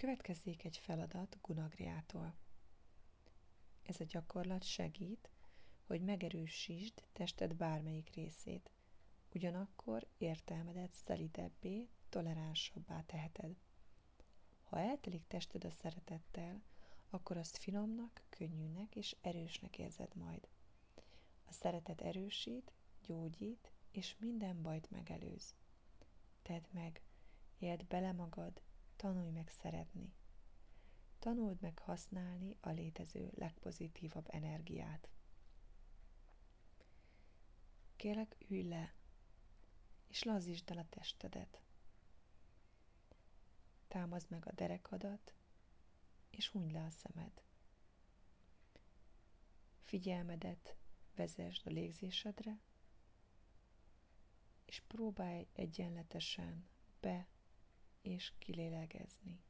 Következzék egy feladat Gunagriától. Ez a gyakorlat segít, hogy megerősítsd tested bármelyik részét, ugyanakkor értelmedet szelidebbé, toleránsabbá teheted. Ha eltelik tested a szeretettel, akkor azt finomnak, könnyűnek és erősnek érzed majd. A szeretet erősít, gyógyít, és minden bajt megelőz. Tedd meg, éld bele magad, tanulj meg szeretni. Tanuld meg használni a létező legpozitívabb energiát. Kélek, ülj le, és lazítsd el a testedet. Támazd meg a derekadat, és hunyd le a szemed. Figyelmedet vezesd a légzésedre, és próbálj egyenletesen be és kilélegezni.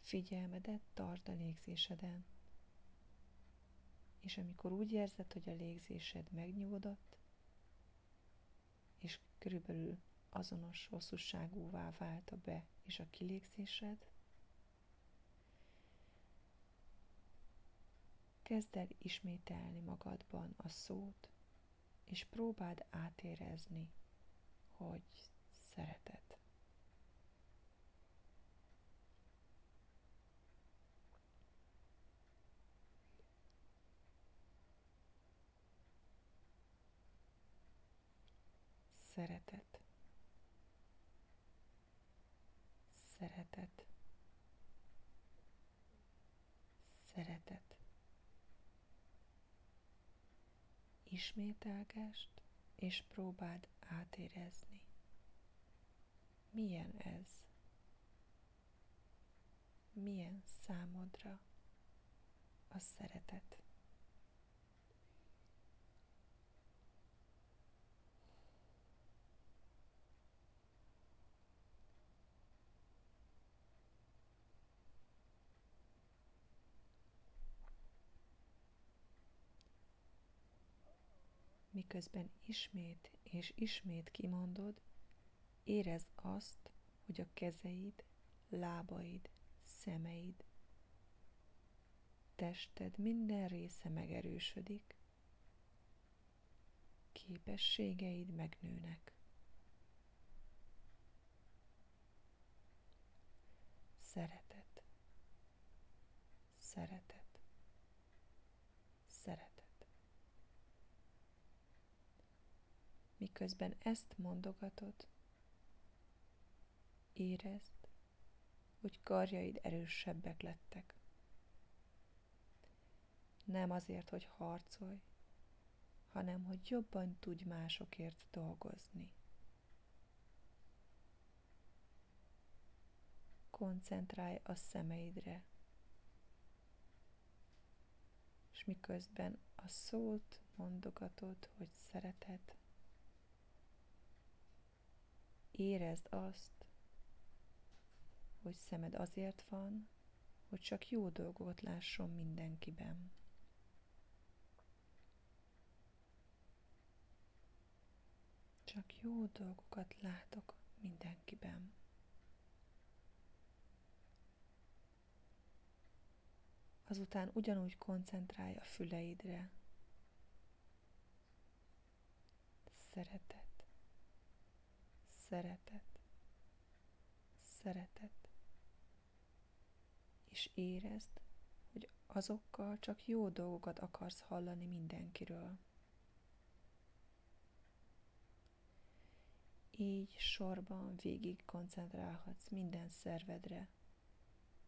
Figyelmedet tart a légzéseden, és amikor úgy érzed, hogy a légzésed megnyugodott, és körülbelül azonos hosszúságúvá vált a be és a kilégzésed, kezd el ismételni magadban a szót, és próbáld átérezni, hogy szereted. Szeretet. Szeretet. Szeretet. Ismételgest, és próbáld átérezni. Milyen ez? Milyen számodra a szeretet? Miközben ismét és ismét kimondod, érezd azt, hogy a kezeid, lábaid, szemeid, tested minden része megerősödik, képességeid megnőnek. Szeretet, szeretet. Miközben ezt mondogatod, érezd, hogy karjaid erősebbek lettek. Nem azért, hogy harcolj, hanem hogy jobban tudj másokért dolgozni. Koncentrálj a szemeidre, és miközben a szót mondogatod, hogy szereted, Érezd azt, hogy szemed azért van, hogy csak jó dolgokat lásson mindenkiben. Csak jó dolgokat látok mindenkiben. Azután ugyanúgy koncentrálj a füleidre. Szeretet szeretet, szeretet, és érezd, hogy azokkal csak jó dolgokat akarsz hallani mindenkiről. Így sorban végig koncentrálhatsz minden szervedre,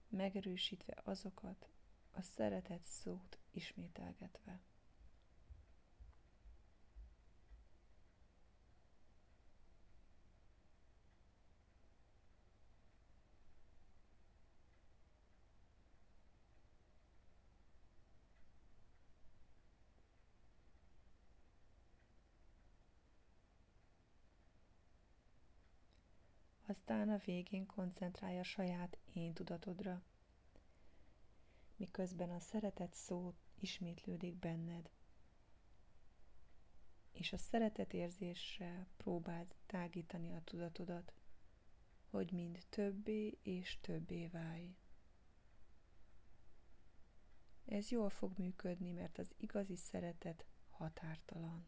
megerősítve azokat, a szeretet szót ismételgetve. Aztán a végén koncentrálj a saját én tudatodra, miközben a szeretet szó ismétlődik benned, és a szeretet érzésre próbáld tágítani a tudatodat, hogy mind többé és többé válj. Ez jól fog működni, mert az igazi szeretet határtalan.